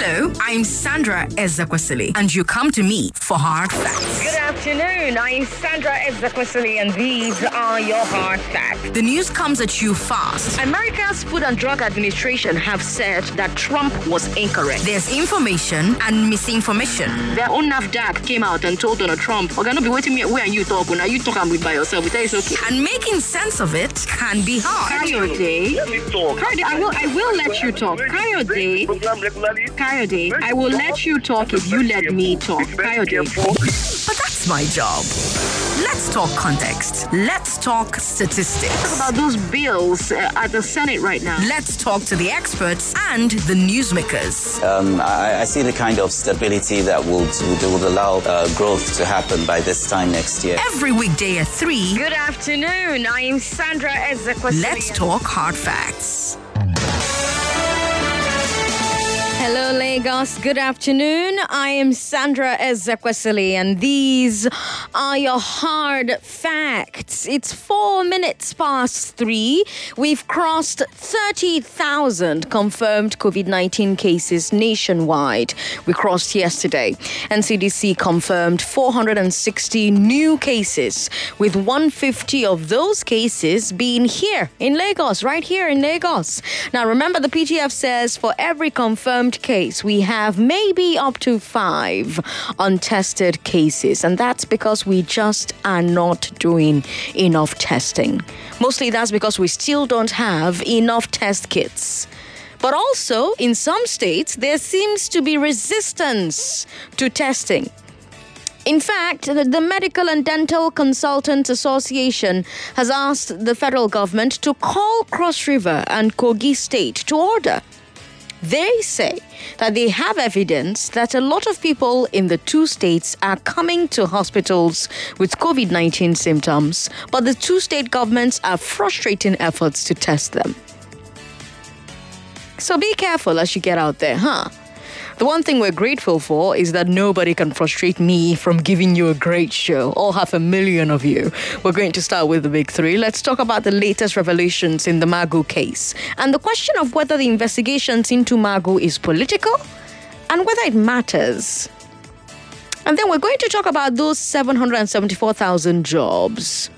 Hello, I'm Sandra Ezekwesili, and you come to me for hard facts. Good afternoon. I'm Sandra Ezekwesili, and these are your hard facts. The news comes at you fast. America's Food and Drug Administration have said that Trump was incorrect. There's information and misinformation. Their own NAFDAC came out and told Donald Trump, "We're gonna be waiting me where you talk. Now you talk and with by yourself. We tell you it's okay." And making sense of it can be hard. Coyote, Coyote, I will, I will let you talk. Coyote, Coyote, I will let you talk if you let me talk. Coyote. But that's my job. Let's talk context. Let's talk statistics. Talk about those bills uh, at the Senate right now. Let's talk to the experts and the newsmakers. Um, I, I, see the kind of stability that will, will allow uh, growth to happen by this time next year. Every weekday at 3. Good afternoon. I am Sandra Ezekwesili. Let's talk hard facts. Hello, Lagos. Good afternoon. I am Sandra Ezekwesili, and these are your hard facts. It's four minutes past three. We've crossed 30,000 confirmed COVID 19 cases nationwide. We crossed yesterday. NCDC confirmed 460 new cases, with 150 of those cases being here in Lagos, right here in Lagos. Now, remember, the PTF says for every confirmed case, we have maybe up to five untested cases. And that's because we just are not doing enough testing. Mostly that's because we still don't have enough test kits. But also, in some states, there seems to be resistance to testing. In fact, the Medical and Dental Consultants Association has asked the federal government to call Cross River and Kogi State to order they say that they have evidence that a lot of people in the two states are coming to hospitals with COVID 19 symptoms, but the two state governments are frustrating efforts to test them. So be careful as you get out there, huh? The one thing we're grateful for is that nobody can frustrate me from giving you a great show, all half a million of you. We're going to start with the big three. Let's talk about the latest revelations in the Magu case and the question of whether the investigations into Magu is political and whether it matters. And then we're going to talk about those 774,000 jobs.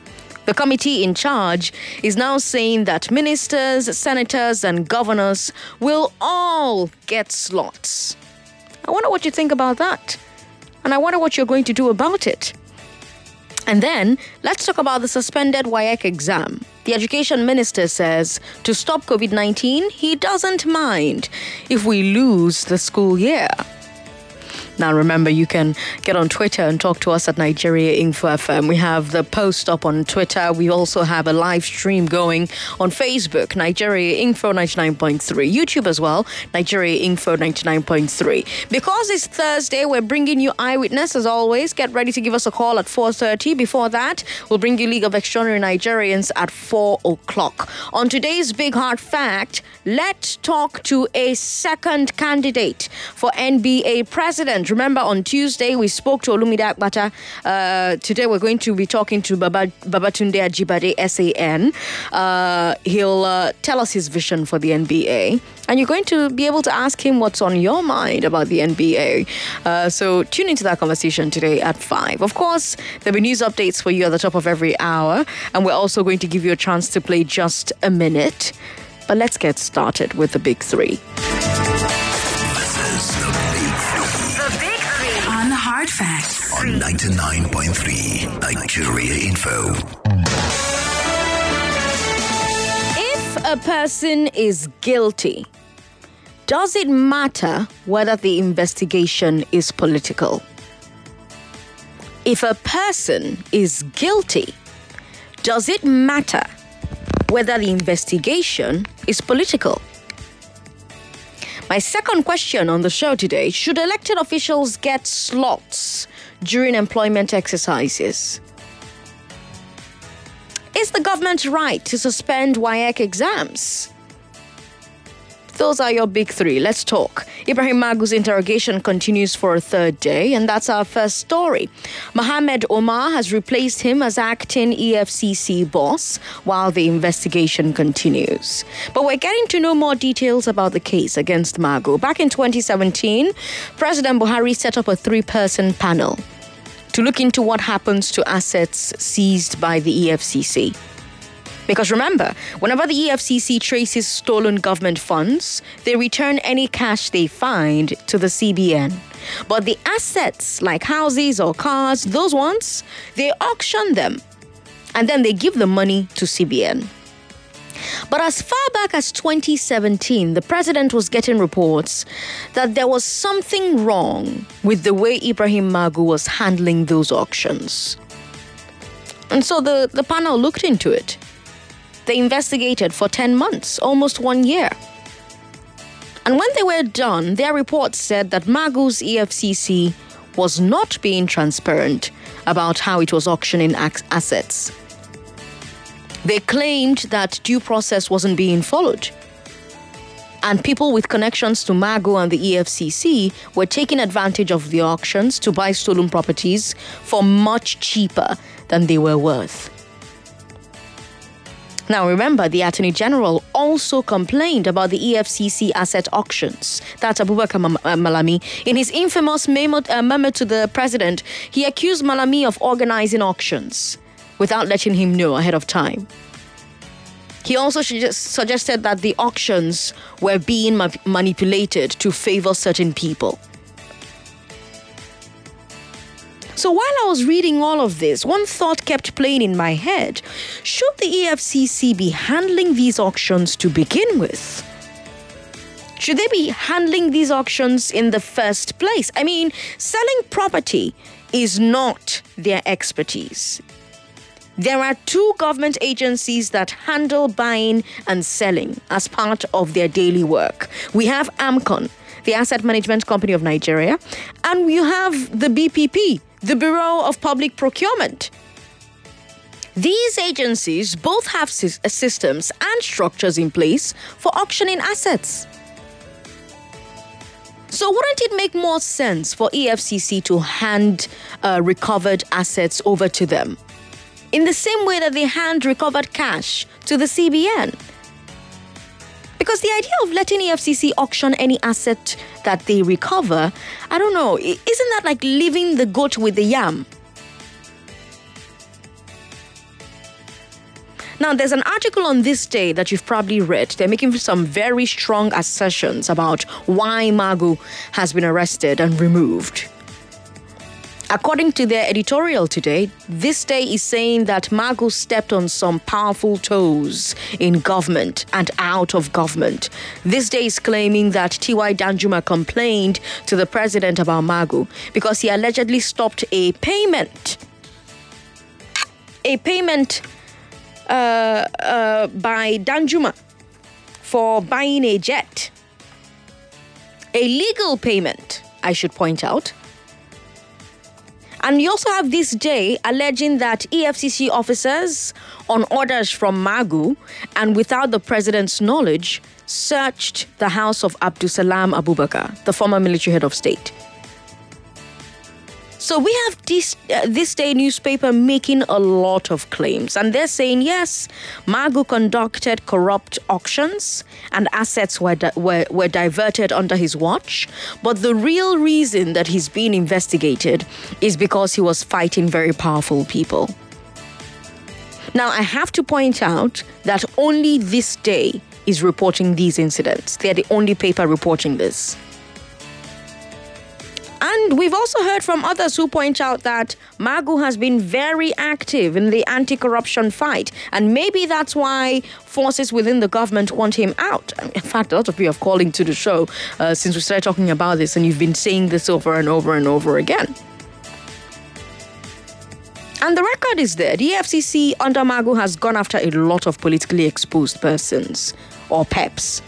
The committee in charge is now saying that ministers, senators, and governors will all get slots. I wonder what you think about that. And I wonder what you're going to do about it. And then let's talk about the suspended WAEC exam. The education minister says to stop COVID 19, he doesn't mind if we lose the school year. Now, remember, you can get on Twitter and talk to us at Nigeria Info FM. We have the post up on Twitter. We also have a live stream going on Facebook, Nigeria Info 99.3, YouTube as well, Nigeria Info 99.3. Because it's Thursday, we're bringing you Eyewitness as always. Get ready to give us a call at 4.30. Before that, we'll bring you League of Extraordinary Nigerians at 4 o'clock. On today's Big Hard Fact, let's talk to a second candidate for NBA president. Remember, on Tuesday, we spoke to Olumide Akpata. Uh, today, we're going to be talking to Baba, Babatunde Ajibade, SAN. Uh, he'll uh, tell us his vision for the NBA. And you're going to be able to ask him what's on your mind about the NBA. Uh, so tune into that conversation today at 5. Of course, there'll be news updates for you at the top of every hour. And we're also going to give you a chance to play just a minute. But let's get started with the big three. Hard Facts on 99.3 Nigeria Info. If a person is guilty, does it matter whether the investigation is political? If a person is guilty, does it matter whether the investigation is political? My second question on the show today should elected officials get slots during employment exercises? Is the government right to suspend WAEC exams? Those are your big three. Let's talk. Ibrahim Magu's interrogation continues for a third day, and that's our first story. Mohammed Omar has replaced him as acting EFCC boss while the investigation continues. But we're getting to know more details about the case against Magu. Back in 2017, President Buhari set up a three person panel to look into what happens to assets seized by the EFCC. Because remember, whenever the EFCC traces stolen government funds, they return any cash they find to the CBN. But the assets, like houses or cars, those ones, they auction them and then they give the money to CBN. But as far back as 2017, the president was getting reports that there was something wrong with the way Ibrahim Magu was handling those auctions. And so the, the panel looked into it. They investigated for 10 months, almost one year. And when they were done, their report said that Magu's EFCC was not being transparent about how it was auctioning assets. They claimed that due process wasn't being followed. And people with connections to Magu and the EFCC were taking advantage of the auctions to buy stolen properties for much cheaper than they were worth. Now, remember, the Attorney General also complained about the EFCC asset auctions. That's Abubakar uh, Malami. In his infamous memo, uh, memo to the president, he accused Malami of organizing auctions without letting him know ahead of time. He also suggested that the auctions were being ma- manipulated to favor certain people. So while I was reading all of this, one thought kept playing in my head. Should the EFCC be handling these auctions to begin with? Should they be handling these auctions in the first place? I mean, selling property is not their expertise. There are two government agencies that handle buying and selling as part of their daily work. We have AMCON, the Asset Management Company of Nigeria, and you have the BPP, the Bureau of Public Procurement. These agencies both have systems and structures in place for auctioning assets. So, wouldn't it make more sense for EFCC to hand uh, recovered assets over to them? in the same way that they hand recovered cash to the CBN. Because the idea of letting EFCC auction any asset that they recover, I don't know, isn't that like leaving the goat with the yam? Now, there's an article on ThisDay that you've probably read. They're making some very strong assertions about why Magu has been arrested and removed. According to their editorial today, ThisDay is saying that Magu stepped on some powerful toes in government and out of government. ThisDay is claiming that T.Y. Danjuma complained to the president about Magu because he allegedly stopped a payment. A payment uh, uh, by Danjuma for buying a jet. A legal payment, I should point out and you also have ThisDay alleging that EFCC officers, on orders from Magu and without the president's knowledge, searched the house of Abdulsalami Abubakar, the former military head of state. So we have this uh, ThisDay newspaper making a lot of claims, and they're saying yes, Magu conducted corrupt auctions and assets were, di- were were diverted under his watch. But the real reason that he's being investigated is because he was fighting very powerful people. Now I have to point out that only ThisDay is reporting these incidents. They're the only paper reporting this. And we've also heard from others who point out that Magu has been very active in the anti corruption fight. And maybe that's why forces within the government want him out. In fact, a lot of you have called into the show uh, since we started talking about this, and you've been saying this over and over and over again. And the record is there. The EFCC under Magu has gone after a lot of politically exposed persons or PEPs.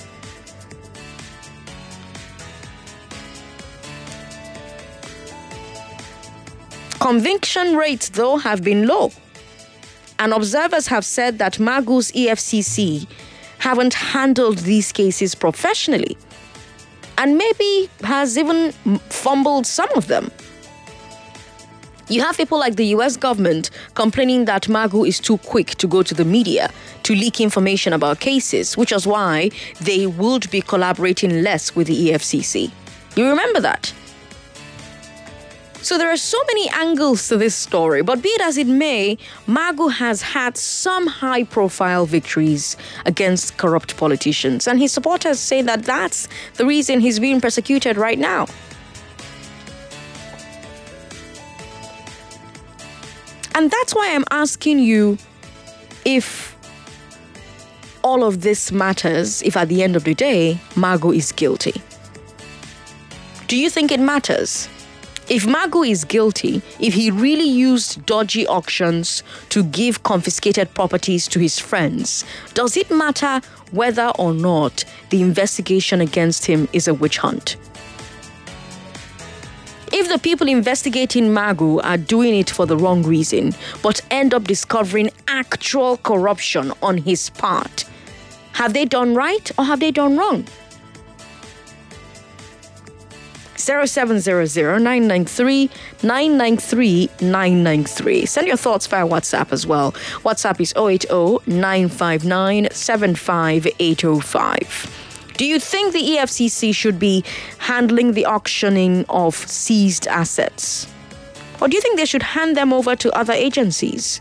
Conviction rates, though, have been low. And observers have said that Magu's EFCC haven't handled these cases professionally and maybe has even fumbled some of them. You have people like the US government complaining that Magu is too quick to go to the media to leak information about cases, which is why they would be collaborating less with the EFCC. You remember that? So there are so many angles to this story, but be it as it may, Magu has had some high profile victories against corrupt politicians, and his supporters say that that's the reason he's being persecuted right now. And that's why I'm asking you if all of this matters, if at the end of the day, Magu is guilty. Do you think it matters? If Magu is guilty, if he really used dodgy auctions to give confiscated properties to his friends, does it matter whether or not the investigation against him is a witch hunt? If the people investigating Magu are doing it for the wrong reason, but end up discovering actual corruption on his part, have they done right or have they done wrong? 0700-993-993-993. Send your thoughts via WhatsApp as well. WhatsApp is 080-959-75805. Do you think the EFCC should be handling the auctioning of seized assets? Or do you think they should hand them over to other agencies?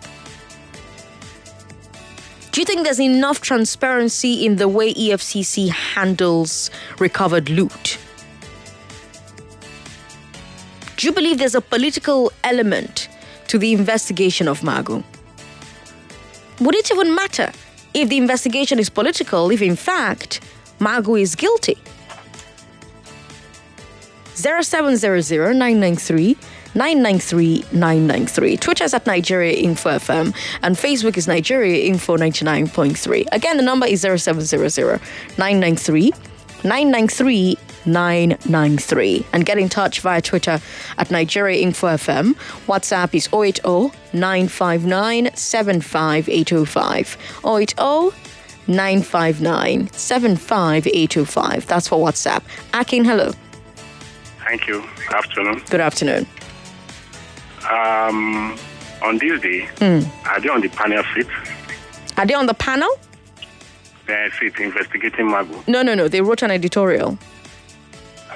Do you think there's enough transparency in the way EFCC handles recovered loot? Do you believe there's a political element to the investigation of Magu? Would it even matter if the investigation is political, if in fact Magu is guilty? 0700 993 993 993. Twitter is at Nigeria Info FM and Facebook is Nigeria Info 99.3. Again, the number is 0700 993 993 993 and get in touch via Twitter at Nigeria Info FM. WhatsApp is 080 959 75805. 080 959 75805. That's for WhatsApp. Akin, hello. Thank you. Good afternoon. Good afternoon. Um, on this day, are they on the panel seat? Are they on the panel? They're seat investigating Magu. No, no, no. They wrote an editorial.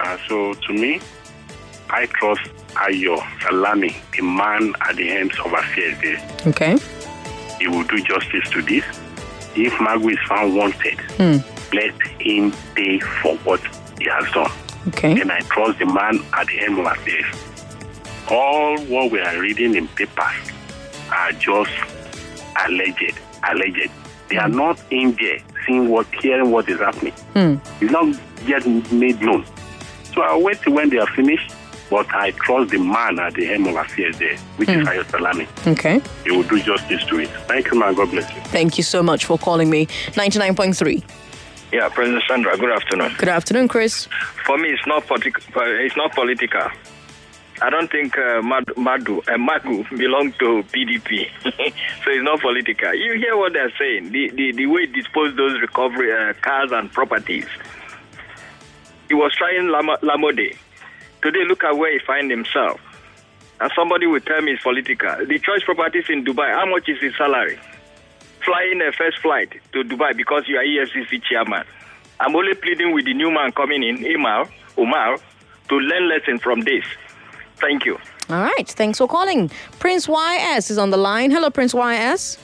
Uh, so to me, I trust Ayo Salami, the man at the helm of affairs there. Okay. He will do justice to this. If Magu is found wanted, hmm. let him pay for what he has done. Okay. And I trust the man at the helm of affairs. All what we are reading in papers are just alleged, alleged. They are hmm. not in there seeing what, hearing what is happening. Hmm. It's not yet made known. So I'll wait till when they are finished. But I trust the man at the helm of affairs there, which is Ayo Salami. Okay. He will do justice to it. Thank you, man. God bless you. Thank you so much for calling me. 99.3. Yeah, President Sandra, good afternoon. Good afternoon, Chris. For me, it's not, politic- it's not political. I don't think uh, Mad- Madu, uh, Magu belong to PDP. so it's not political. You hear what they're saying, the, the, the way he disposed those recovery uh, cars and properties. He was trying Lam- Lamorde. Today, look at where he find himself. And somebody will tell me it's political. The choice properties in Dubai, how much is his salary? Flying a first flight to Dubai because you are EFCC chairman. I'm only pleading with the new man coming in, Imar, Umar, to learn lesson from this. Thank you. All right. Thanks for calling. Prince YS is on the line. Hello, Prince YS.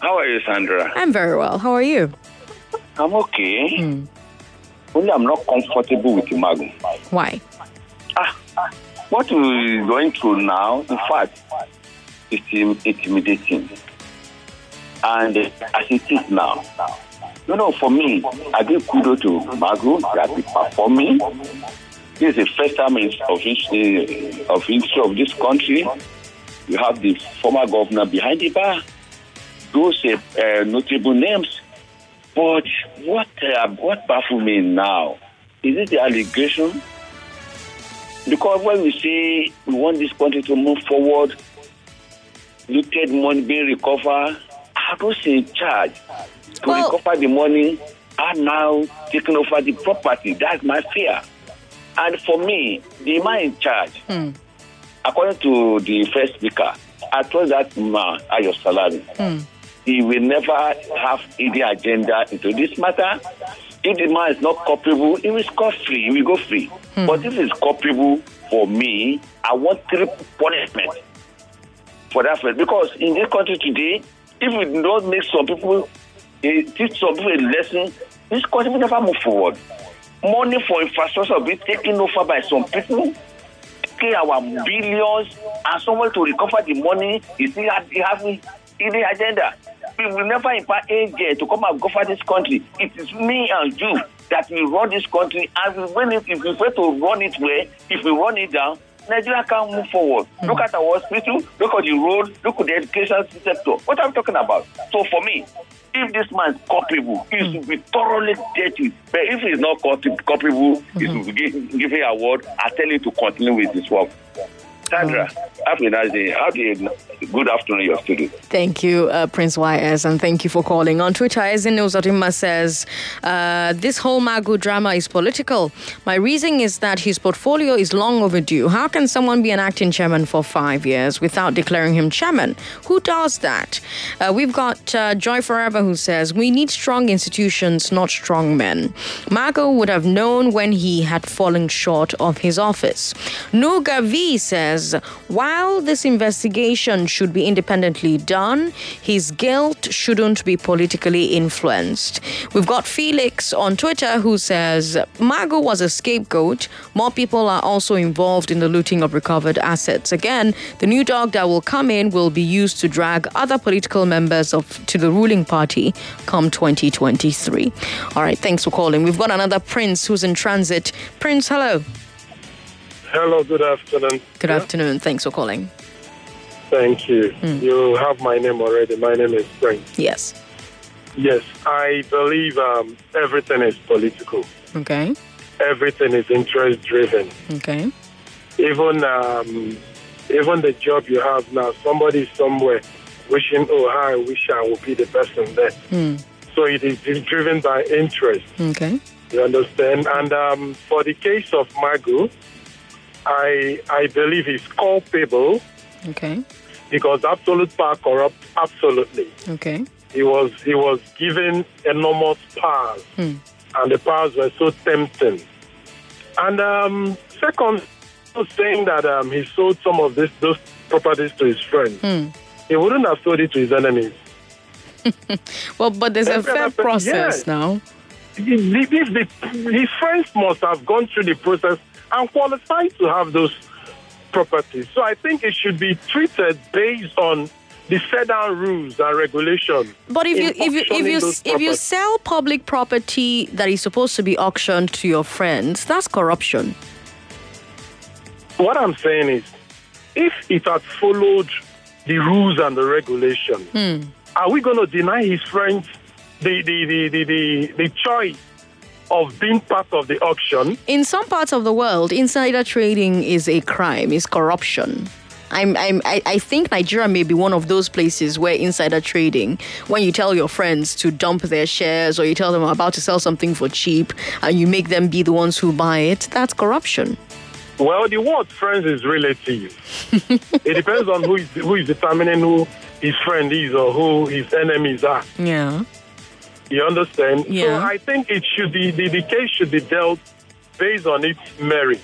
How are you, Sandra? I'm very well. How are you? I'm okay. Hmm. Only I'm not comfortable with Imagu. Why? Ah, What we're going through now, in fact, is intimidating. And uh, as it is now, you know, for me, I give kudos to Magu that is performing. This is the first time in, of, history, of history of this country. You have the former governor behind the bar, those uh, uh, notable names. But what uh, what baffles me now is it the allegation? Because when we say we want this country to move forward, looted money being recovered, are those in charge? to Well- recover the money are now taking over the property. That's my fear. And for me, the man in charge, according to the first speaker, I told that man, Ayo Salami, he will never have any agenda into this matter. If the man is not culpable, he will score free, he will go free. But if he's culpable for me, I want triple punishment for that fact. Because in this country today, if we don't make some people eh, teach some people a lesson, this country will never move forward. Money for infrastructure will be taken over by some people, taking our billions, and someone to recover the money is still having in the agenda. We will never invite agent to come and govern this country. It is me and you that will run this country, and we- when it, if we fail to run it well, if we run it down, Nigeria can't move forward. Look at our hospital, look at the road, look at the education sector. What I'm talking about. So for me, if this man is culpable, he should be thoroughly dealt. But if he's not culp- culpable, he should be gi- given a award. I tell him to continue with his work. Sandra, have a nice day. Have a good afternoon, your studio. Thank you, uh, Prince YS, and thank you for calling. On Twitter, Ezin Ozatima says, uh, This whole Magu drama is political. My reason is that his portfolio is long overdue. How can someone be an acting chairman for five years without declaring him chairman? Who does that? Uh, we've got uh, Joy Forever who says, We need strong institutions, not strong men. Magu would have known when he had fallen short of his office. Nuga V says, while this investigation should be independently done, his guilt shouldn't be politically influenced. We've got Felix on Twitter who says, Magu was a scapegoat. More people are also involved in the looting of recovered assets. Again, the new dog that will come in will be used to drag other political members of to the ruling party come 2023. All right, thanks for calling. We've got another Prince who's in transit. Prince, hello. Hello, good afternoon. Good afternoon. Thanks for calling. Thank you. You have my name already. My name is Prince. Yes. Yes, I believe um, everything is political. Okay. Everything is interest driven. Okay. Even um, even the job you have now, somebody somewhere wishing, oh, I wish I would be the person there. So it is driven by interest. Okay. You understand? And um, for the case of Magu, I I believe he's culpable Okay. because absolute power corrupts absolutely. Okay. He was he was given enormous powers, and the powers were so tempting. And um, second, saying that um, he sold some of this those properties to his friends. He wouldn't have sold it to his enemies. Well, but there's a fair process now. He- he- he- the- his friends must have gone through the process and qualified to have those properties. So I think it should be treated based on the set down rules and regulations. But if you if you if you if you sell public property that is supposed to be auctioned to your friends, that's corruption. What I'm saying is, if it had followed the rules and the regulation, hmm. are we going to deny his friends the, the, the, the, the, the choice of being part of the auction? In some parts of the world, insider trading is a crime, is corruption. I'm, I'm, I, I think Nigeria may be one of those places where insider trading, when you tell your friends to dump their shares or you tell them I'm about to sell something for cheap and you make them be the ones who buy it, that's corruption. Well, the word friends is relative. it depends on who is, who is determining who his friend is or who his enemies are. Yeah. You understand? Yeah. So I think it should be, the, the case should be dealt based on its merit.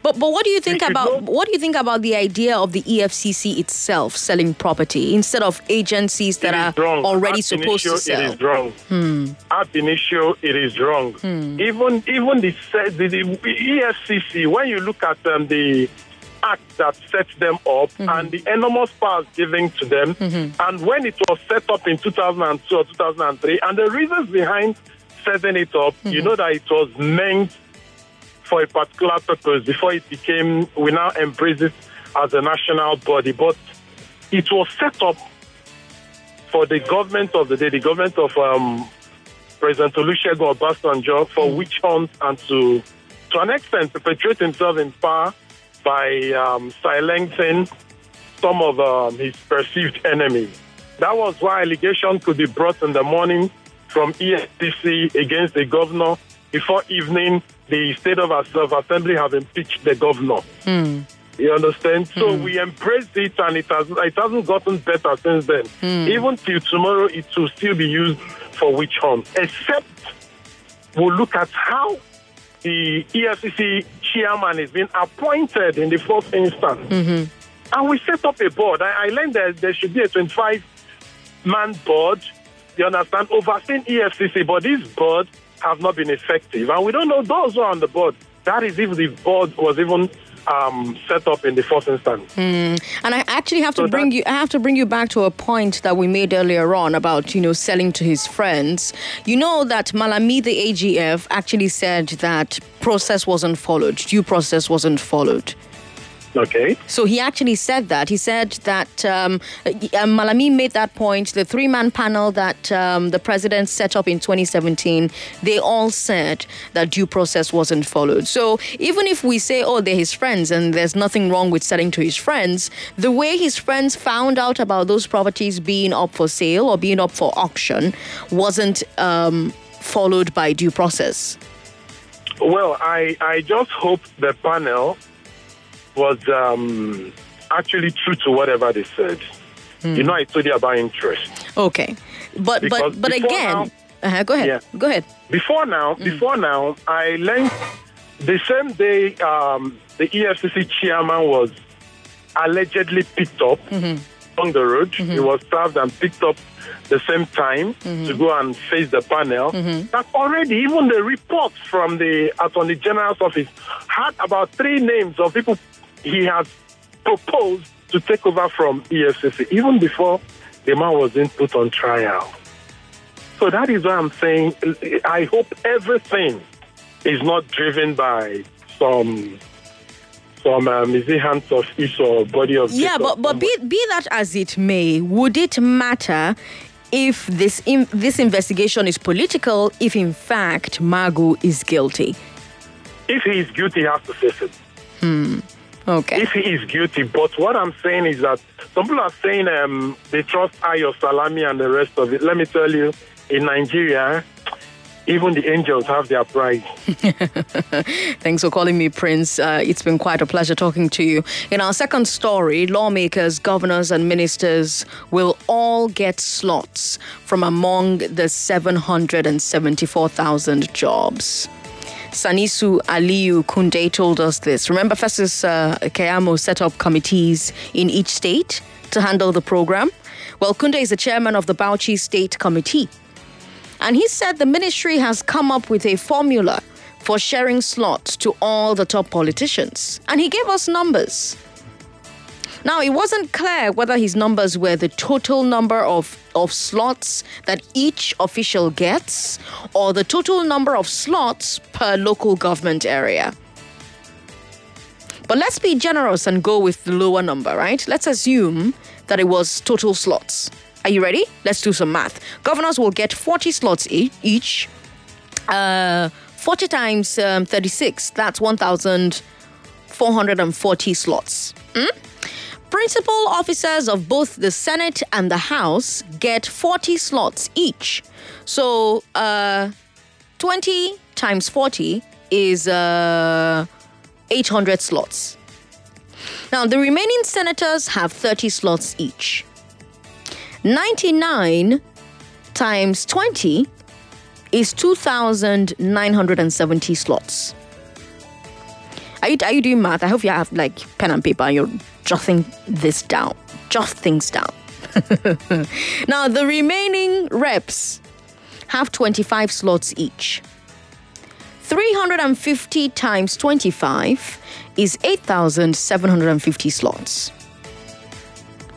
But but what do you think about what do you think about the idea of the EFCC itself selling property instead of agencies that are wrong. already Ab supposed to initio, sell? It is wrong. Ab initio, it is wrong. Even even the, the, the EFCC, when you look at um, the act that set them up mhm. and the enormous powers given to them, mhm. and when it was set up in 2002 or 2003, and the reasons behind setting it up, you mhm. know that it was meant for a particular purpose before it became, we now embrace it as a national body. But it was set up for the government of the day, the government of um, President Olusegun Obasanjo, for mm. witch hunt and to, to an extent, perpetuate himself in power by um, silencing some of um, his perceived enemies. That was why allegations could be brought in the morning from EFCC against the governor. Before evening, the state of assembly have impeached the governor. Hmm. You understand? So we embraced it, and it has it hasn't gotten better since then. Even till tomorrow, it will still be used for witch hunt. Except we'll look at how the EFCC chairman is being appointed in the first instance. Mm-hmm. And we set up a board. I, I learned that there should be a 25 man board, you understand, overseeing EFCC, but this board have not been effective. And we don't know those who are on the board. That is if the board was even um, set up in the first instance. And I actually have to So bring you I have to bring you back to a point that we made earlier on about, you know, selling to his friends. You know that Malami the AGF actually said that process wasn't followed, due process wasn't followed. Okay. So he actually said that. He said that um, uh, Malami made that point. The three man panel that um, the president set up in 2017, they all said that due process wasn't followed. So even if we say, oh, they're his friends and there's nothing wrong with selling to his friends, the way his friends found out about those properties being up for sale or being up for auction wasn't um, followed by due process. Well, I, I just hope the panel was um, actually true to whatever they said. You know, I told you about interest. Okay. But, Because but, but again, now- uh-huh, go ahead. Yeah. Go ahead. Before now, before now, I learned the same day um, the EFCC chairman was allegedly picked up on the road. He was served and picked up the same time to go and face the panel. That already, even the reports from the Attorney General's office had about three names of people he has proposed to take over from EFCC, even before the man was being put on trial. So that is why I'm saying I hope everything is not driven by some some um, is it hands of or body of Yeah, but but be, be that as it may, would it matter if this in, this investigation is political? If in fact Magu is guilty? if he is guilty, he has to face it. Okay. If he is guilty, but what I'm saying is that some people are saying um, they trust Ayo Salami and the rest of it. Let me tell you, in Nigeria, even the angels have their pride. Thanks for calling me, Prince. Uh, it's been quite a pleasure talking to you. In our second story, lawmakers, governors, and ministers will all get slots from among the 774,000 jobs. Sanisu Aliyu Kunde told us this. Remember, Festus uh, Keyamo set up committees in each state to handle the program? Well, Kunde is the chairman of the Bauchi State Committee. And he said the ministry has come up with a formula for sharing slots to all the top politicians. And he gave us numbers. Now, it wasn't clear whether his numbers were the total number of, of slots that each official gets or the total number of slots per local government area. But let's be generous and go with the lower number, right? Let's assume that it was total slots. Are you ready? Let's do some math. Governors will get 40 slots e- each. Uh, 40 times um, 36, that's 1,440 slots. Hmm? Principal officers of both the Senate and the House get 40 slots each. So uh, 20 times 40 is uh, 800 slots. Now, the remaining senators have 30 slots each. 99 times 20 is 2,970 slots. Are you, are you doing math? I hope you have like pen and paper and you're jotting this down. Jot things down. now, the remaining reps have 25 slots each. 350 times 25 is 8,750 slots.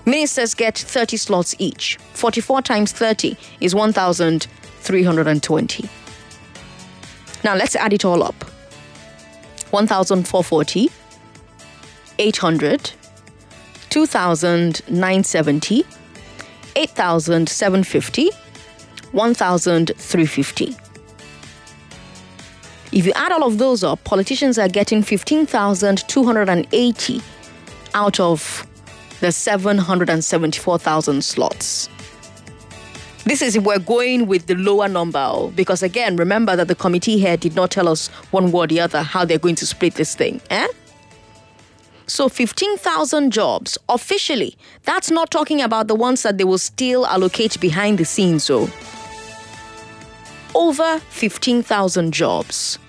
Ministers get 30 slots each. 44 times 30 is 1,320. Now let's add it all up 1,440, 800, 2,970, 8,750, 1,350. If you add all of those up, politicians are getting 15,280 out of the 774,000 slots. This is we're going with the lower number, because again, remember that the committee here did not tell us one way or the other how they're going to split this thing. Eh? So 15,000 jobs officially. That's not talking about the ones that they will still allocate behind the scenes. So over 15,000 jobs.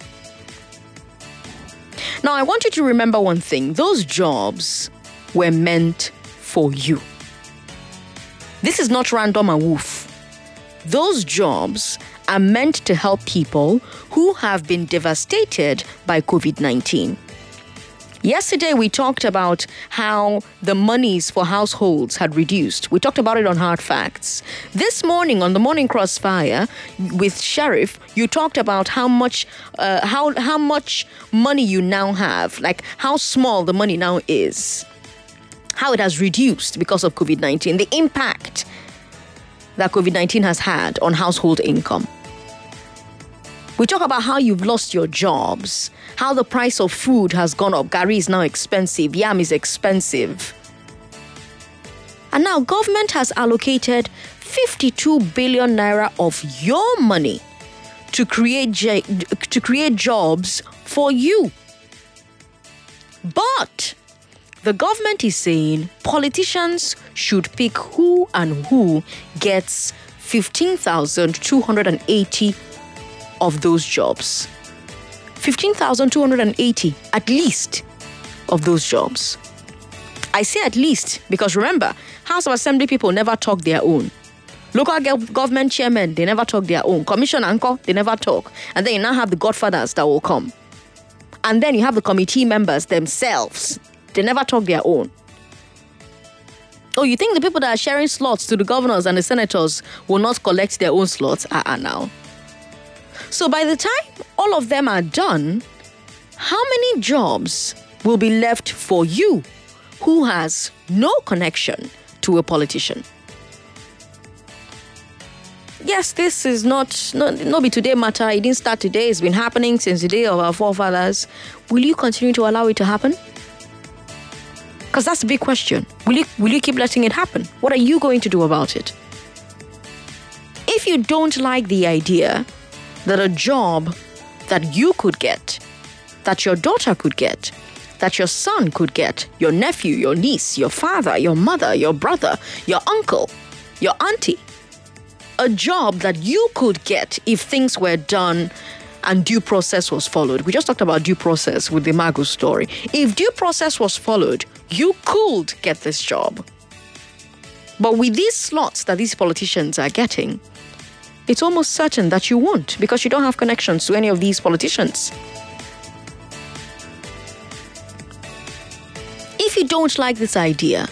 Now I want you to remember one thing. Those jobs were meant for you. This is not random and woof. Those jobs are meant to help people who have been devastated by COVID 19. Yesterday, we talked about how the monies for households had reduced. We talked about it on Hard Facts. This morning, on the Morning Crossfire with Sheriff, you talked about how much, uh, how how much money you now have, like how small the money now is, how it has reduced because of COVID nineteen, the impact that COVID nineteen has had on household income. We talk about how you've lost your jobs, how the price of food has gone up. Gari is now expensive, yam is expensive. And now government has allocated 52 billion naira of your money to create to create jobs for you. But the government is saying politicians should pick who and who gets 15,280 of those jobs. 15,280 at least of those jobs. I say at least because remember, House of Assembly people never talk their own. Local government chairmen, they never talk their own. Commission anchor, they never talk. And then you now have the godfathers that will come. And then you have the committee members themselves. They never talk their own. Oh, you think the people that are sharing slots to the governors and the senators will not collect their own slots? Ah, uh-uh, now. So by the time all of them are done, how many jobs will be left for you who has no connection to a politician? Yes, this is not not, not be today matter. It didn't start today. It's been happening since the day of our forefathers. Will you continue to allow it to happen? Because that's the big question. Will you will you keep letting it happen? What are you going to do about it? If you don't like the idea that a job that you could get, that your daughter could get, that your son could get, your nephew, your niece, your father, your mother, your brother, your uncle, your auntie, a job that you could get if things were done and due process was followed. We just talked about due process with the Magu story. If due process was followed, you could get this job. But with these slots that these politicians are getting, it's almost certain that you won't because you don't have connections to any of these politicians. If you don't like this idea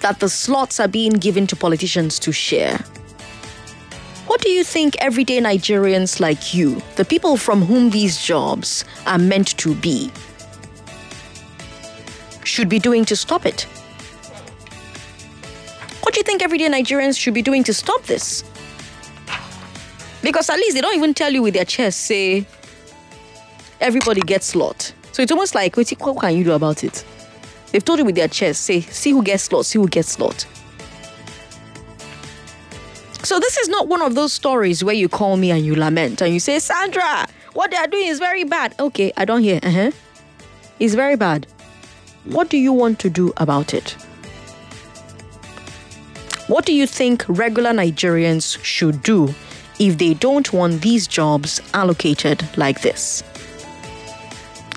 that the slots are being given to politicians to share, what do you think everyday Nigerians like you, the people from whom these jobs are meant to be, should be doing to stop it? Think everyday Nigerians should be doing to stop this? Because at least they don't even tell you with their chest, say, everybody gets slot. So it's almost like, what can you do about it? They've told you with their chest, say, see who gets slot, see who gets slot. So this is not one of those stories where you call me and you lament and you say, Sandra, what they are doing is very bad. Okay, I don't hear. Uh-huh. It's very bad. What do you want to do about it? What do you think regular Nigerians should do if they don't want these jobs allocated like this?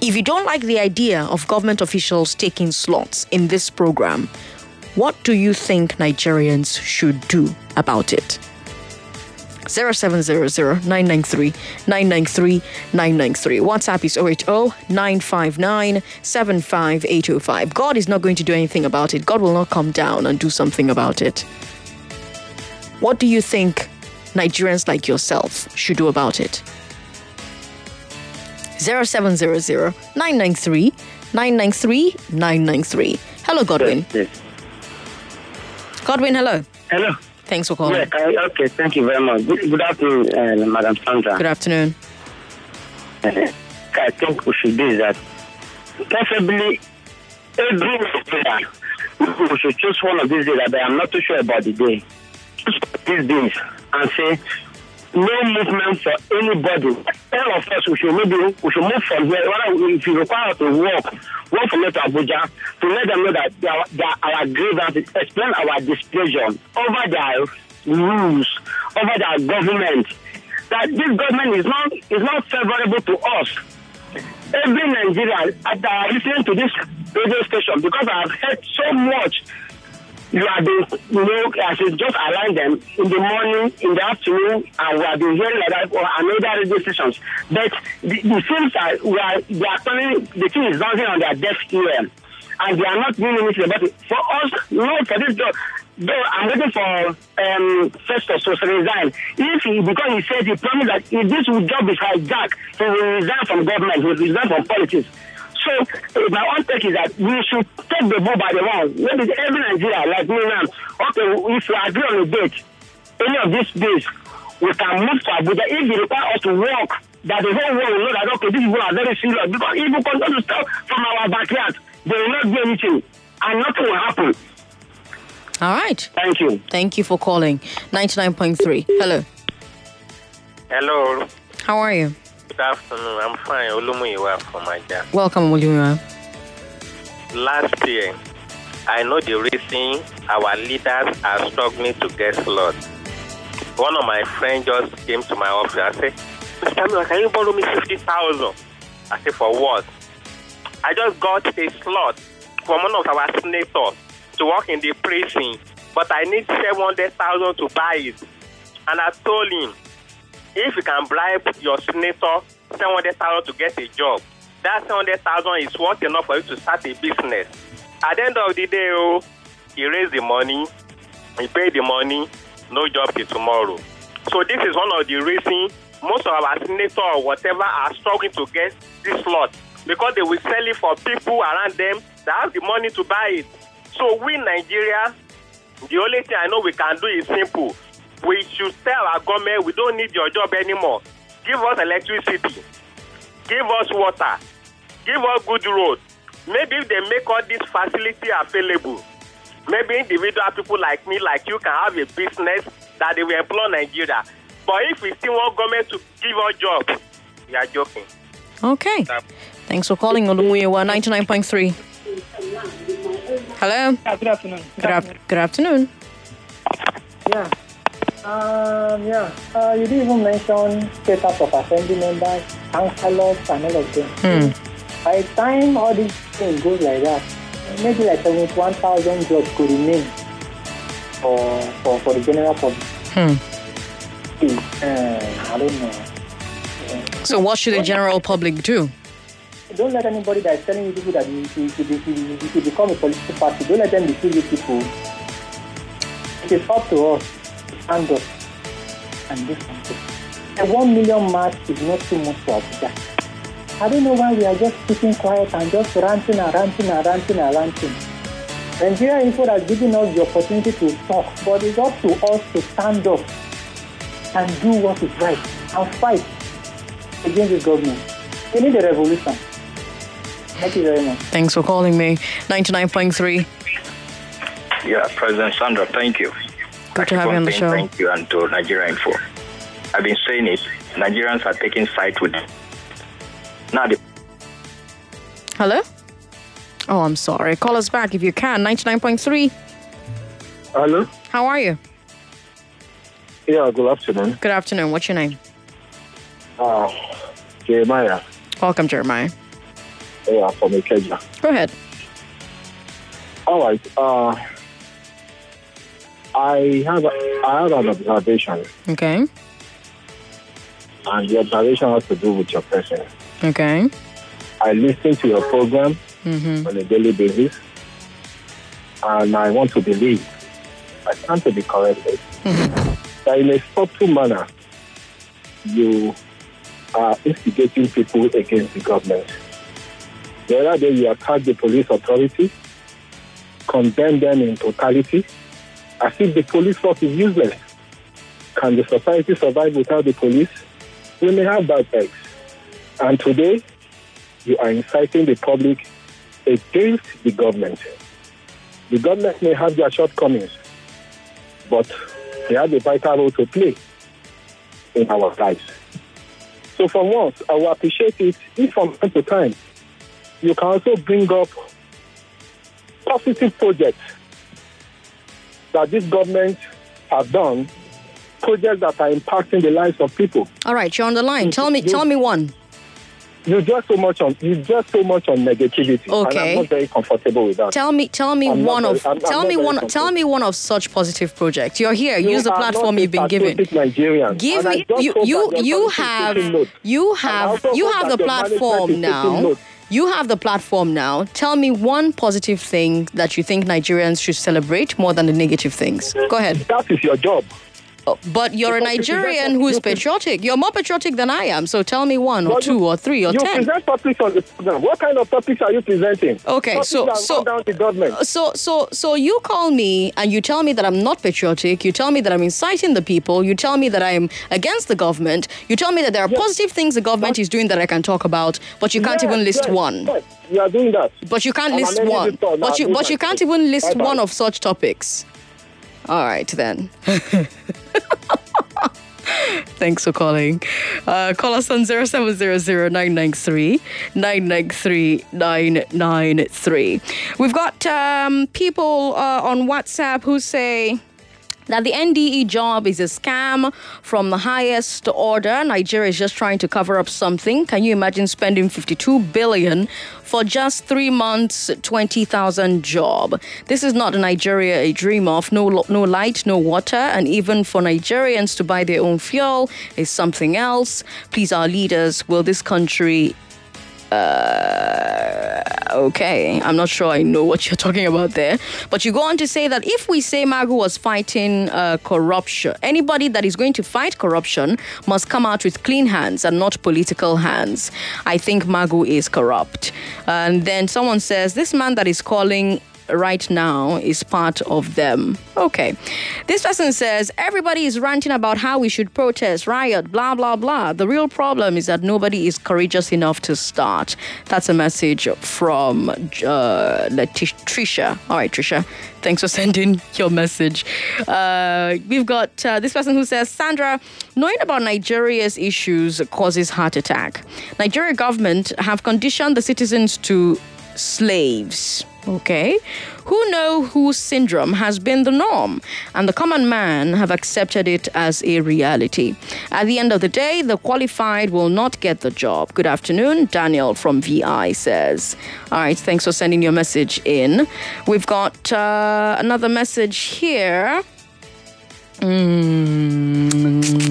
If you don't like the idea of government officials taking slots in this program, what do you think Nigerians should do about it? 0700 993 993 993. WhatsApp is 080 959 75805. God is not going to do anything about it. God will not come down and do something about it. What do you think Nigerians like yourself should do about it? 0700 993 993 993. Hello, Godwin. Yes. Godwin, hello. Hello. Thanks for calling. Yeah, uh, okay, thank you very much. Good, good afternoon, uh, Madam Sandra. Good afternoon. Uh, I think we should do that preferably every prayer. We should choose one of these days, but I'm not too sure about the day. Choose these days and say no movement for anybody. All of us, we should maybe we should move from here. Whether if you require to walk, walk from here to Abuja to let them know that they are our grievances, explain our displeasure over their rules, over their government. That this government is not is not favorable to us. Every Nigerian, after listening to this radio station, because I've heard so much you have been, you know, as you just align them in the morning, in the afternoon, and we have been hearing like that for another radio stations. But the, the things are, we are, they are turning, the thing is bouncing on their desk here, and they are not doing anything about it. For us, no, for this job, though I'm waiting for um, Festus to resign. If he, because he said he promised that if this job is hijacked, he will resign from government, he will resign from politics. So uh, my own take is that we should take the bull by the horn. Maybe every Nigeria, like me now, okay, if we agree on a date, any of these days, we can move to Abuja. If they require us to work, that the whole world will know that, okay, these people are very serious. Because if we continue to start from our backyard, they will not do anything. And nothing will happen. All right. Thank you. Thank you for calling. 99.3. Hello. Hello. How are you? Good afternoon. I'm fine. Olumuyiwa from Aja. Welcome, William. Last year, I know the reason our leaders are struggling to get slots. One of my friends just came to my office. I said, Mr. Miller, can you borrow me 50,000? I said, for what? I just got a slot from one of our senators to work in the prison, but I need 700,000 to buy it. And I told him, if you can bribe your senator 700,000 to get a job, that 700,000 is worth enough for you to start a business. At the end of the day, oh, he raised the money, he paid the money, no job till tomorrow. So this is one of the reasons most of our senators or whatever are struggling to get this slot because they will sell it for people around them that have the money to buy it. So we Nigeria, the only thing I know we can do is simple. We should tell our government we don't need your job anymore. Give us electricity. Give us water. Give us good roads. Maybe if they make all this facility available, maybe individual people like me, like you, can have a business that they will employ Nigeria. But if we still want government to give us jobs, we are joking. Okay. Thanks for calling Olumuyiwa 99.3. Hello. Yeah, good afternoon. Good, af- good afternoon. Yeah. Um, yeah. Uh, you didn't even mention status of assembly members, councillors, and all of them. Hmm. By the time all these things goes like that, maybe like 71,000 jobs could remain for, for, for the general public. Hmm. Uh, I don't know. So, what should the general public do? Don't let anybody that is telling you people that you should, you should, you should become a political party, don't let them deceive you people. It is up to us to stand up and do something. A one million march is not too much for Abuja. I don't know why we are just keeping quiet and just ranting and ranting and ranting and ranting. Nigeria Info has given us the opportunity to talk, but it's up to us to stand up and do what is right and fight against the government. We need a revolution. Thank you very much. Thanks for calling me. 99.3. Yeah, President Sandra, thank you. Good to have you on the show. Thank you and to Nigeria Info. I've been saying it. Nigerians are taking sides with now the Hello? Oh, I'm sorry. Call us back if you can. 99.3. Hello? How are you? Yeah, good afternoon. Good afternoon. What's your name? Uh, Jeremiah. Welcome, Jeremiah. Yeah, from Ikeja. Go ahead. All right. Uh, I have a, I have an observation, Okay. and the observation has to do with your person. Okay. I listen to your program Mm-hmm. on a daily basis, and I want to believe, I stand to be corrected, that in a subtle manner, you are instigating people against the government. The other day, you attacked the police authority, condemned them in totality, as if the police force is useless. Can the society survive without the police? We may have bad eggs. And today, you are inciting the public against the government. The government may have their shortcomings, but They have a vital role to play in our lives. So for once, I will appreciate it if from time to time you can also bring up positive projects that this government has done, projects that are impacting the lives of people. All right, you're on the line. Tell me, tell me one. You just so much on you just so much on negativity. And Okay. I'm not very comfortable with that. Tell me, tell me I'm one very- of, I'm- I'm tell me one, tell me one of such positive projects. You're here. Use the platform you've been given. Nigerian. Give me, you, you, you is taking have, you have, you have the platform now. You have the platform now. Tell me one positive thing that you think Nigerians should celebrate more than the negative things. Go ahead. That is your job. But you're a Nigerian who is patriotic. You're more patriotic than I am. So tell me one or But two you- or three or you ten. present topics on the program. What kind of topics are you presenting? Okay, topics so so down the government. so so so you call me and you tell me that I'm not patriotic. You tell me that I'm inciting the people. You tell me that I'm against the government. You tell me that there are positive things the government is doing that I can talk about, but you can't Yes, even list yes, one. yes, you are doing that. But you can't list one. this call now. But you but you can't even list Bye-bye. one of such topics. All right then. Thanks for calling. Uh, call us on 0700-993 993 993. We've got um, people uh, on WhatsApp who say that the NDE job is a scam from the highest order. Nigeria is just trying to cover up something. Can you imagine spending 52 billion for just three months, 20,000 job? This is not a Nigeria a dream of. No, no light, no water, and even for Nigerians to buy their own fuel is something else. Please, our leaders, will this country uh, okay, I'm not sure I know what you're talking about there. But you go on to say that if we say Magu was fighting uh, corruption, anybody that is going to fight corruption must come out with clean hands and not political hands. I think Magu is corrupt. And then someone says, this man that is calling right now is part of them. Okay. This person says everybody is ranting about how we should protest, riot, blah, blah, blah. The real problem is that nobody is courageous enough to start. That's a message from uh, Letitia. All right, Trisha. Thanks for sending your message. Uh, we've got uh, this person who says, Sandra, knowing about Nigeria's issues causes heart attack. Nigeria government have conditioned the citizens to slaves. Okay, who know whose syndrome has been the norm, and the common man have accepted it as a reality. At the end of the day, the qualified will not get the job. Good afternoon, Daniel from VI says. All right, thanks for sending your message in. We've got uh, another message here. Mm.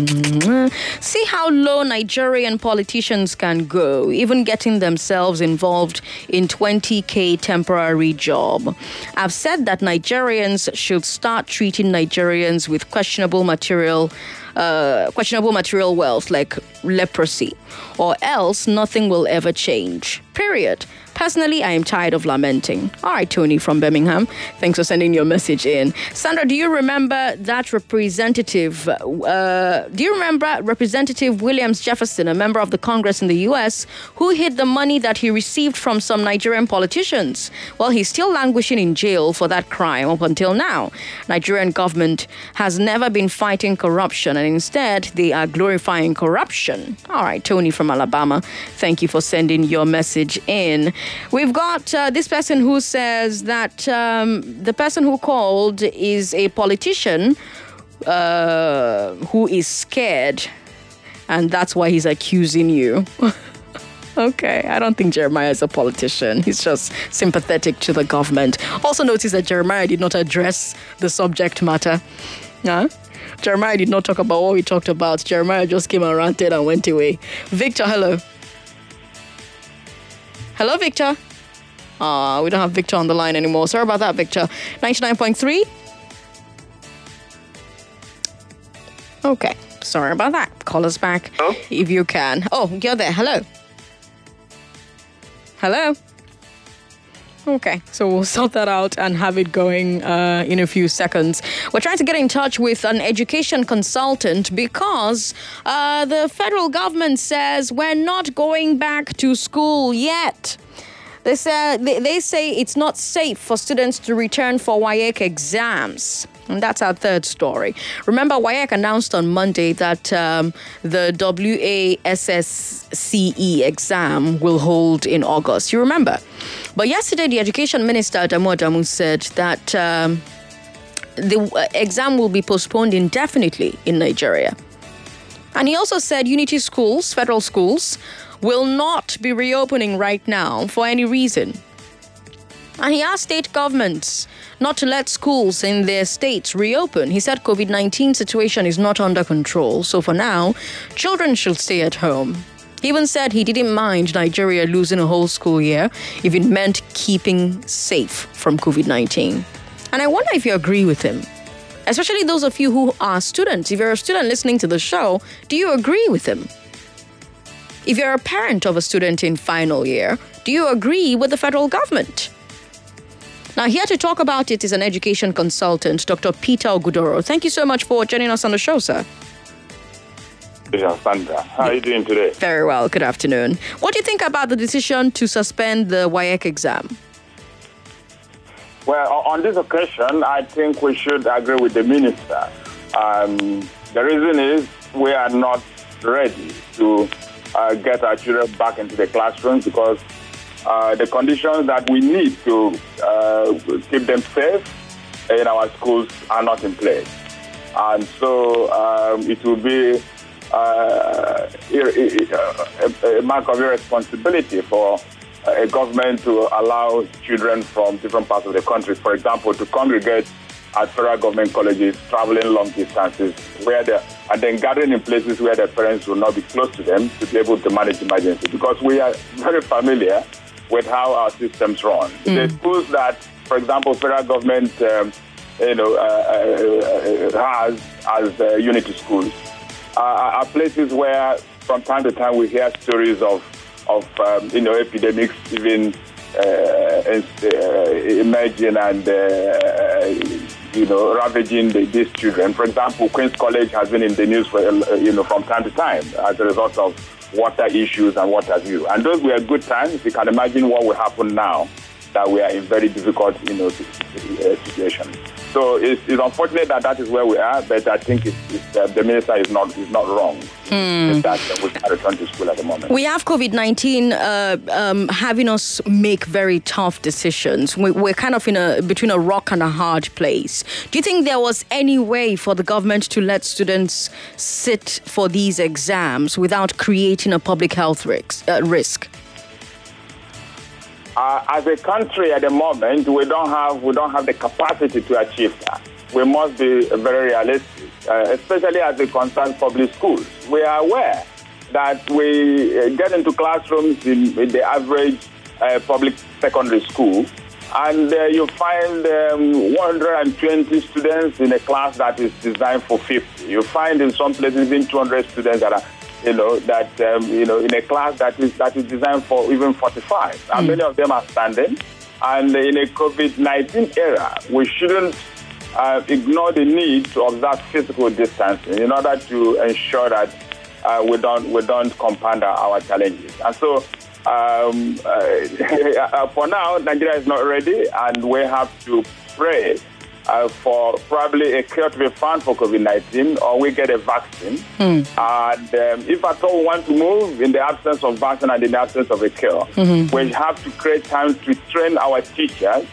See how low Nigerian politicians can go, even getting themselves involved in 20k temporary job. I've said that Nigerians should start treating Nigerians with questionable material uh, questionable material wealth like leprosy, or else nothing will ever change. Period. Personally, I am tired of lamenting. All right, Tony from Birmingham. Thanks for sending your message in. Sandra, do you remember that representative? Uh, do you remember Representative Williams Jefferson, a member of the Congress in the U.S., who hid the money that he received from some Nigerian politicians? Well, he's still languishing in jail for that crime up until now. Nigerian government has never been fighting corruption, and instead they are glorifying corruption. All right, Tony from Alabama. Thank you for sending your message in. We've got uh, this person who says that um, the person who called is a politician uh, who is scared, and that's why he's accusing you. okay, I don't think Jeremiah is a politician. He's just sympathetic to the government. Also, notice that Jeremiah did not address the subject matter. Huh? Jeremiah did not talk about what we talked about. Jeremiah just came and ranted and went away. Victor, hello. Hello, Victor. Uh, we don't have Victor on the line anymore. Sorry about that, Victor. 99.3. Okay. Sorry about that. Call us back if you can. Oh, you're there. Hello. Hello. Okay, so we'll sort that out and have it going uh, in a few seconds. We're trying to get in touch with an education consultant because uh, the federal government says we're not going back to school yet. They say, they, say it's not safe for students to return for WAEC exams. And that's our third story. Remember, WAEC announced on Monday that um, the WASSCE exam will hold in August. You remember? But yesterday, the Education Minister, Adamu Adamu, said that um, the uh, exam will be postponed indefinitely in Nigeria. And he also said unity schools, federal schools, will not be reopening right now for any reason. And he asked state governments not to let schools in their states reopen. He said COVID-19 situation is not under control, so for now, children should stay at home. He even said he didn't mind Nigeria losing a whole school year if it meant keeping safe from COVID-19. And I wonder if you agree with him. Especially those of you who are students. If you're a student listening to the show, do you agree with him? If you're a parent of a student in final year, do you agree with the federal government? Now, here to talk about it is an education consultant, Dr. Peter Ogudoro. Thank you so much for joining us on the show, sir. Sandra, how are you doing today? Very well. Good afternoon. What do you think about the decision to suspend the WAEC exam? Well, on this occasion, I think we should agree with the minister. Um, the reason is we are not ready to uh, get our children back into the classrooms because the conditions that we need to uh, keep them safe in our schools are not in place. And so um, it will be uh, a, a mark of irresponsibility for a government to allow children from different parts of the country, for example, to congregate at federal government colleges, traveling long distances, where and then gathering in places where their parents will not be close to them to be able to manage emergency. Because we are very familiar with how our systems run. Mm. The schools that, for example, federal government, um, you know, uh, uh, has as uh, unity schools, are places where, from time to time, we hear stories of of um, you know epidemics even uh, uh, emerging and uh, you know ravaging the, these children. For example, Queen's College has been in the news for you know from time to time as a result of water issues and what have you. And those were good times. You can imagine what will happen now that we are in very difficult you know situation. So it's, it's, unfortunate that that is where we are, but I think it's, it's, uh, the minister is not is not wrong. Hmm. That uh, we can return to school at the moment. We have COVID nineteen uh, um, having us make very tough decisions. We, we're kind of in a between a rock and a hard place. Do you think there was any way for the government to let students sit for these exams without creating a public health risk? Uh, risk? Uh, as a country at the moment, we don't have we don't have the capacity to achieve that. We must be very realistic, uh, especially as it concerns public schools. We are aware that we uh, get into classrooms in, in the average uh, public secondary school, and uh, you find um, 120 students in a class that is designed for 50. You find in some places even 200 students that are you know, that, um, you know, in a class that is, that is designed for even 45. And mm. many of them are standing. And in a COVID-19 era, we shouldn't uh, ignore the need to observe physical distancing in order to ensure that uh, we don't we don't compound our challenges. And so, um, uh, for now, Nigeria is not ready, and we have to pray uh, for probably a cure to be found for COVID 19 or we get a vaccine. Mm. And um, if at all we want to move in the absence of vaccine and in the absence of a cure, mm-hmm. we have to create time to train our teachers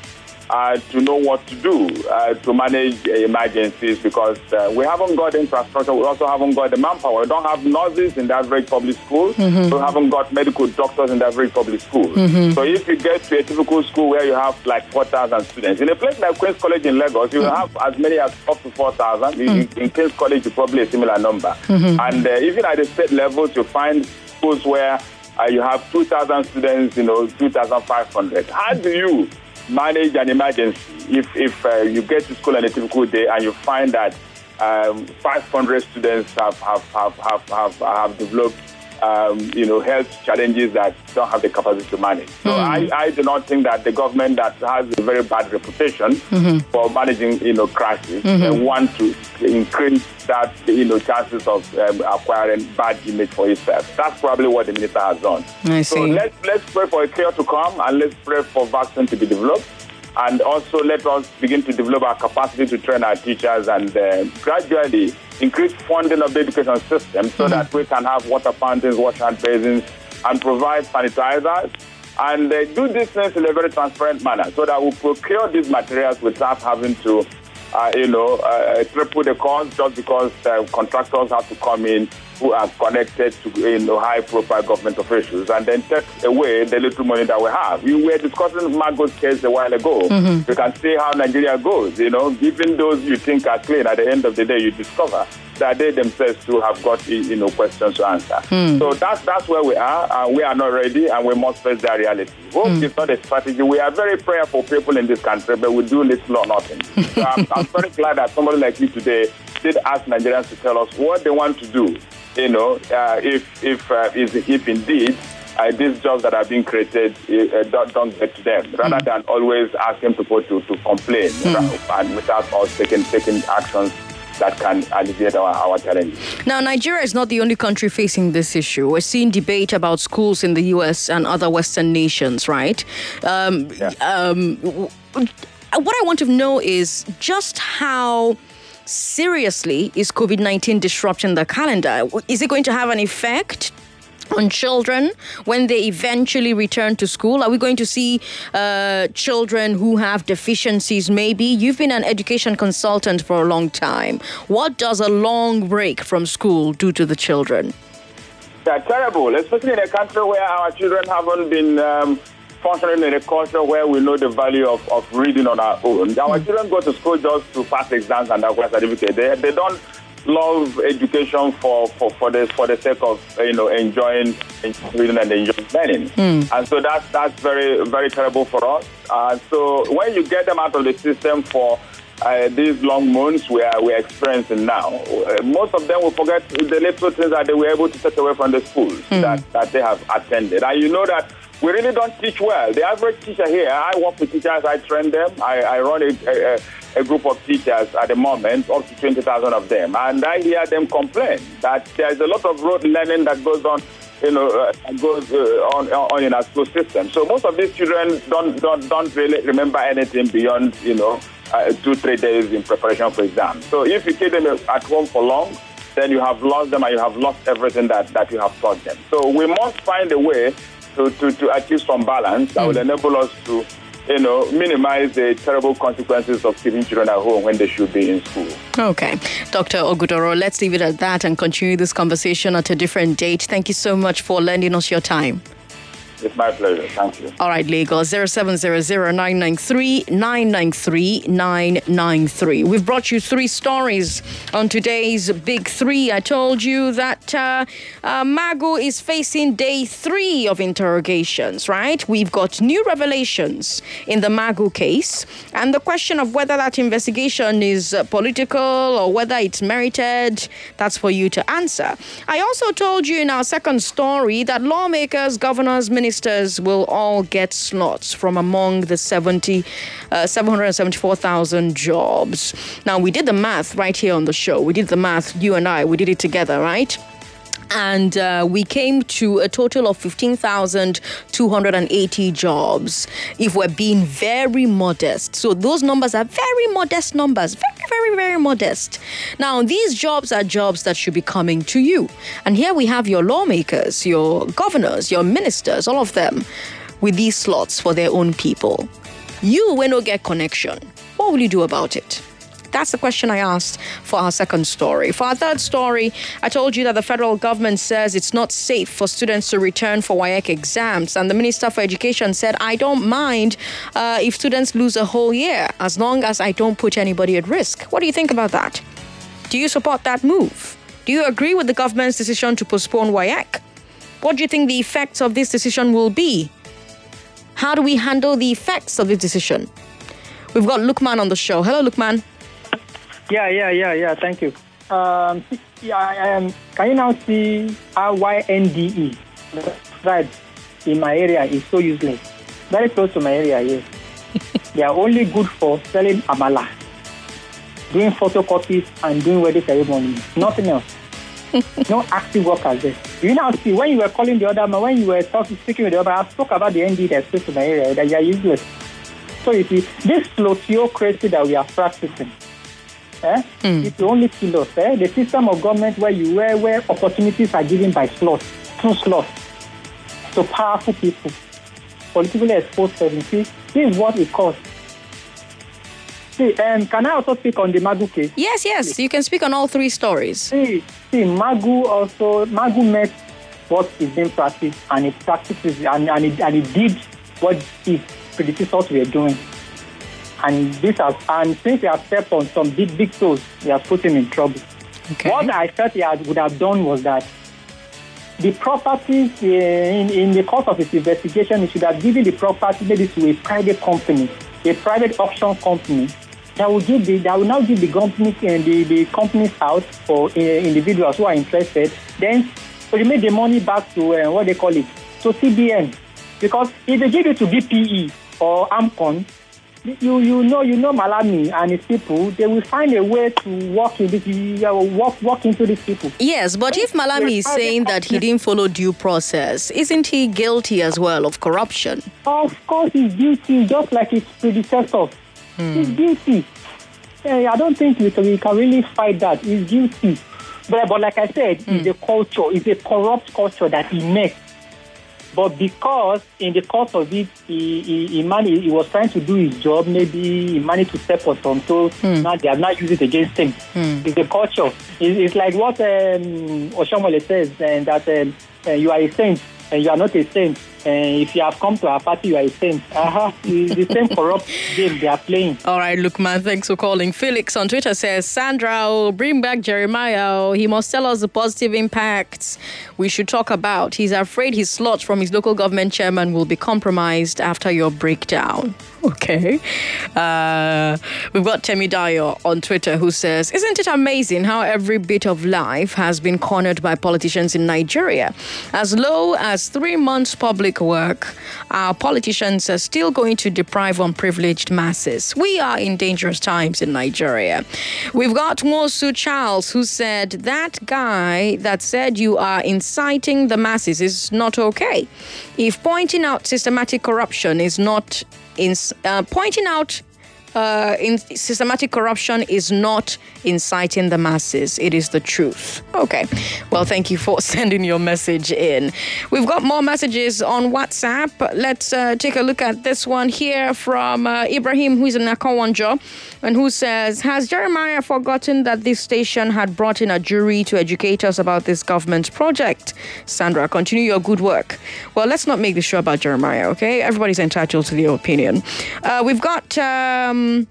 uh, to know what to do uh, to manage uh, emergencies because uh, we haven't got infrastructure. We also haven't got the manpower. We don't have nurses in the average public school. Mm-hmm. We haven't got medical doctors in the average public school. Mm-hmm. So if you get to a typical school where you have like 4,000 students, in a place like Queen's College in Lagos, you mm-hmm. have as many as up to 4,000. In, Mm. in Queen's College, you probably a similar number. Mhm. And uh, even at the state levels, you find schools where uh, you have 2,000 students, you know, 2,500. How do you manage an emergency. If, if uh, you get to school on a typical day and you find that um, 500 students have, have, have, have, have, have developed um, you know, health challenges that don't have the capacity to manage. So I, I do not think that the government that has a very bad reputation for managing, you know, crisis Mhm. uh, want to increase that, you know, chances of um, acquiring bad image for itself. That's probably what the minister has done. I So let's let's pray for a cure to come and let's pray for vaccine to be developed. And also let us begin to develop our capacity to train our teachers and uh, gradually increase funding of the education system so that we can have water fountains, hand basins, and provide sanitizers. And uh, do these things in a very transparent manner so that we procure these materials without having to, uh, you know, uh, triple the cost just because uh, contractors have to come in who are connected to you know, high-profile government officials and then take away the little money that we have. We were discussing Magu's case a while ago. Mhm. You can see how Nigeria goes. You know, even those you think are clean, at the end of the day, you discover that they themselves too have got you know questions to answer. Hmm. So that's that's where we are. And we are not ready, and we must face that reality. Hope is not a strategy. We are very prayerful people in this country, but we do little or nothing. so I'm, I'm very glad that somebody like you today did ask Nigerians to tell us what they want to do. You know, uh, if if uh, is if indeed. Uh, these jobs that are being created uh, don't, don't get to them, rather than always asking people to, to complain uh, and without us taking taking actions that can alleviate our, our challenges. Now, Nigeria is not the only country facing this issue. We're seeing debate about schools in the US and other Western nations, right? Um, um, what I want to know is just how seriously is COVID 19 disrupting the calendar? Is it going to have an effect? On children when they eventually return to school? Are we going to see uh, children who have deficiencies? Maybe you've been an education consultant for a long time. What does a long break from school do to the children? They're terrible, especially in a country where our children haven't been um, functioning in a culture where we know the value of, of reading on our own. Our children go to school just to pass exams and acquire certificates. They, they don't love education for, for, for the for the sake of you know enjoying, reading and enjoying learning. And so that's that's very very terrible for us. Uh, so when you get them out of the system for uh, these long months we are we're experiencing now, uh, most of them will forget the little things that they were able to take away from the schools that, that they have attended. And you know that we really don't teach well. The average teacher here, I work with teachers, I train them, I, I run a, a, a group of teachers at the moment, up to 20,000 of them. And I hear them complain that there's a lot of rote learning that goes on you know, uh, goes uh, on, on in our school system. So most of these children don't don't, don't really remember anything beyond you know uh, two three days in preparation for exams. So if you keep them at home for long, then you have lost them and you have lost everything that, that you have taught them. So we must find a way to, to, to achieve some balance that will hmm. enable us to you know, minimize the terrible consequences of keeping children at home when they should be in school. Okay. Dr. Ogudoro, let's leave it at that and continue this conversation at a different date. Thank you so much for lending us your time. It's my pleasure. Thank you. All right, Legal 0700-993-993-993. We've brought you three stories on today's Big Three. I told you that uh, uh, Magu is facing day three of interrogations, right? We've got new revelations in the Magu case, and the question of whether that investigation is uh, political or whether it's merited, that's for you to answer. I also told you in our second story that lawmakers, governors, ministers will all get slots from among the 70, uh, 774,000 jobs. Now, we did the math right here on the show. We did the math, you and I, we did it together, right? And uh, we came to a total of 15,280 jobs if we're being very modest. So those numbers are very modest numbers, very, very, very modest. Now, these jobs are jobs that should be coming to you. And here we have your lawmakers, your governors, your ministers, all of them with these slots for their own people. You will not get connection. What will you do about it? That's the question I asked for our second story. For our third story, I told you that the federal government says it's not safe for students to return for WAEC exams. And the Minister for Education said, I don't mind uh, if students lose a whole year as long as I don't put anybody at risk. What do you think about that? Do you support that move? Do you agree with the government's decision to postpone WAEC? What do you think the effects of this decision will be? How do we handle the effects of this decision? We've got Lukman on the show. Hello, Lukman. Yeah, yeah, yeah, yeah. Thank you. um, yeah, I um, can you now see R Y N D E? Right, in my area is so useless. Very close to my area, yes. they are only good for selling amala, doing photocopies, and doing wedding ceremony. Nothing else. no active workers there. You now see when you were calling the other man, when you were talking, speaking with the other I spoke about the ND that's close to my area, that you are useless. So you see, this sociocracy that we are practicing, eh, it will only kill us. Eh? The system of government where you where, where opportunities are given by slots, through slots, to powerful people, politically exposed. See, this is what it costs. See, um, can I also speak on the Magu case? Yes, yes, you can speak on all three stories. See, see, Magu also Magu met what is being practiced, and it practices and and it, and it did what his predecessors were doing. And this has and since he has stepped on some big big toes, he has put him in trouble. What I felt he had, would have done was that the properties uh, in, in the course of his investigation, he should have given the property maybe to a private company, a private auction company that will give the that will now give the company uh, the, the companies out for uh, individuals who are interested. Then remit the money back to uh, what they call it, to CBN. Because if they give it to BPE or Amcon, you you know you know Malami and his people, they will find a way to walk in this uh, walk walk into these people. Yes, but if Malami is saying that he didn't follow due process, isn't he guilty as well of corruption? Of course, he's guilty, just like his predecessors. He's guilty. Eh, I don't think we can, we can really fight that. He's guilty. But, but like I said, it's a culture, it's a corrupt culture that he met. But because in the course of it, he, he, he, managed, he was trying to do his job, maybe he managed to step on some toes. Now they have not used it against him. It's a culture. It's, it's like what um, Oshiomhole says, and that um, uh, you are a saint and you are not a saint. And if you have come to our party, you are a saint. Uh-huh. It's the same corrupt game they are playing. All right, Lukman, thanks for calling. Felix on Twitter says, Sandra, oh, bring back Jeremiah. Oh, he must tell us the positive impacts we should talk about. He's afraid his slot from his local government chairman will be compromised after your breakdown. Okay. Uh, we've got Temidayo on Twitter who says, Isn't it amazing how every bit of life has been cornered by politicians in Nigeria? As low as three months public work, our politicians are still going to deprive unprivileged masses. We are in dangerous times in Nigeria. We've got Mosu Charles who said, That guy that said you are inciting the masses is not okay. If pointing out systematic corruption is not in uh, pointing out uh, in systematic corruption is not inciting the masses. It is the truth. Okay. Well, thank you for sending your message in. We've got more messages on WhatsApp. Let's uh, take a look at this one here from uh, Ibrahim, who is in Akowonjo, and who says, Has Jeremiah forgotten that this station had brought in a jury to educate us about this government project? Sandra, continue your good work. Well, let's not make this show about Jeremiah, okay? Everybody's entitled to their opinion. Uh, we've got. Um, Um,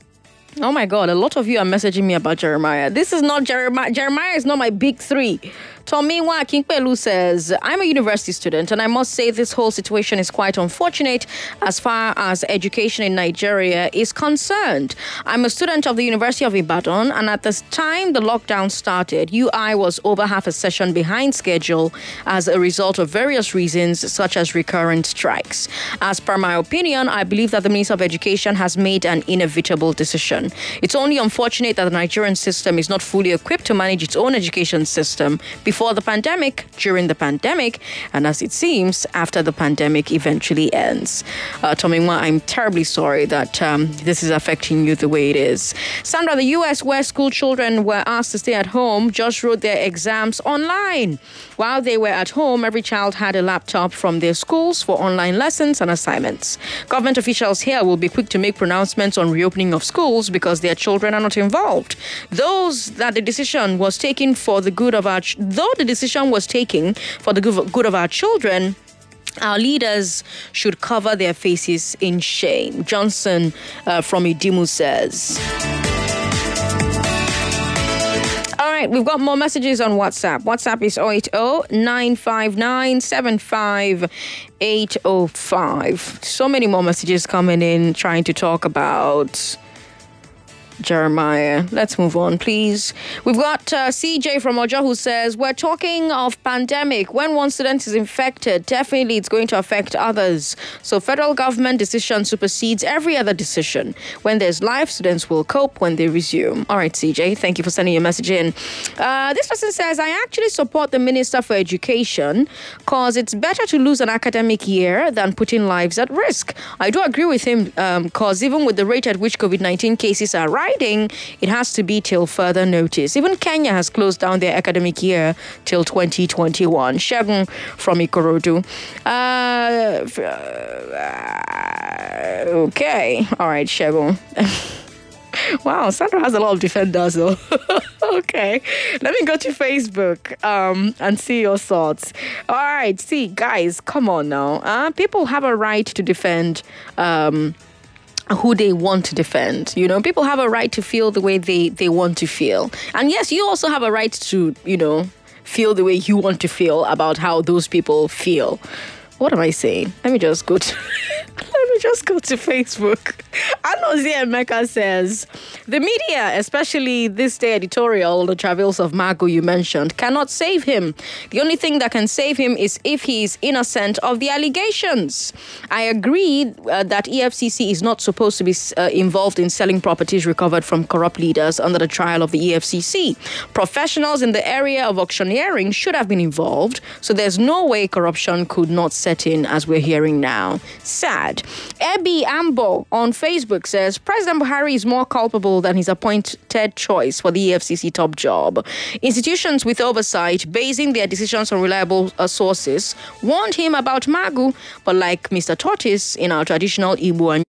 oh my God, a lot of you are messaging me about Jeremiah. This is not Jeremiah. Jeremiah is not my big three. Tomiwa Akinpelu says, I'm a university student and I must say this whole situation is quite unfortunate as far as education in Nigeria is concerned. I'm a student of the University of Ibadan and at the time the lockdown started, UI was over half a session behind schedule as a result of various reasons such as recurrent strikes. As per my opinion, I believe that the Minister of Education has made an inevitable decision. It's only unfortunate that the Nigerian system is not fully equipped to manage its own education system before the pandemic, during the pandemic, and as it seems, after the pandemic eventually ends. Uh, Tomiwa, I'm terribly sorry that um, this is affecting you the way it is. Sandra, the US where school children were asked to stay at home just wrote their exams online. While they were at home, every child had a laptop from their schools for online lessons and assignments. Government officials here will be quick to make pronouncements on reopening of schools because their children are not involved. Those that the decision was taken for the good of our, though the decision was taken for the good of our children, our leaders should cover their faces in shame. Johnson uh, from Idimu says. All right, we've got more messages on WhatsApp. WhatsApp is 080 959 75805. So many more messages coming in trying to talk about Jeremiah. Let's move on, please. We've got uh, CJ from Ojo who says, We're talking of pandemic. When one student is infected, definitely it's going to affect others. So federal government decision supersedes every other decision. When there's life, students will cope when they resume. All right, CJ, thank you for sending your message in. Uh, this person says, I actually support the Minister for Education because it's better to lose an academic year than putting lives at risk. I do agree with him because even with the rate at which COVID 19 cases are rising, it has to be till further notice. Even Kenya has closed down their academic year till 2021. Shagun from Ikorodu. Uh, uh, okay. All right, Shagun. wow, Sandra has a lot of defenders though. okay, let me go to Facebook um, and see your thoughts. All right, see, guys, come on now. Uh, people have a right to defend. Um, who they want to defend. You know, people have a right to feel the way they, they want to feel. And yes, you also have a right to, you know, feel the way you want to feel about how those people feel. What am I saying? Let me just go to let me just go to Facebook. Anozie Emeka says the media, especially ThisDay editorial, the travels of Magu you mentioned, cannot save him. The only thing that can save him is if he is innocent of the allegations. I agree uh, that EFCC is not supposed to be uh, involved in selling properties recovered from corrupt leaders under the trial of the EFCC. Professionals in the area of auctioneering should have been involved, so there's no way corruption could not set in as we're hearing now. Sad. Ebi Ambo on Facebook says President Buhari is more culpable than his appointed choice for the EFCC top job. Institutions with oversight, basing their decisions on reliable uh, sources, warned him about Magu, but like Mr. Tortis in our traditional Igbo and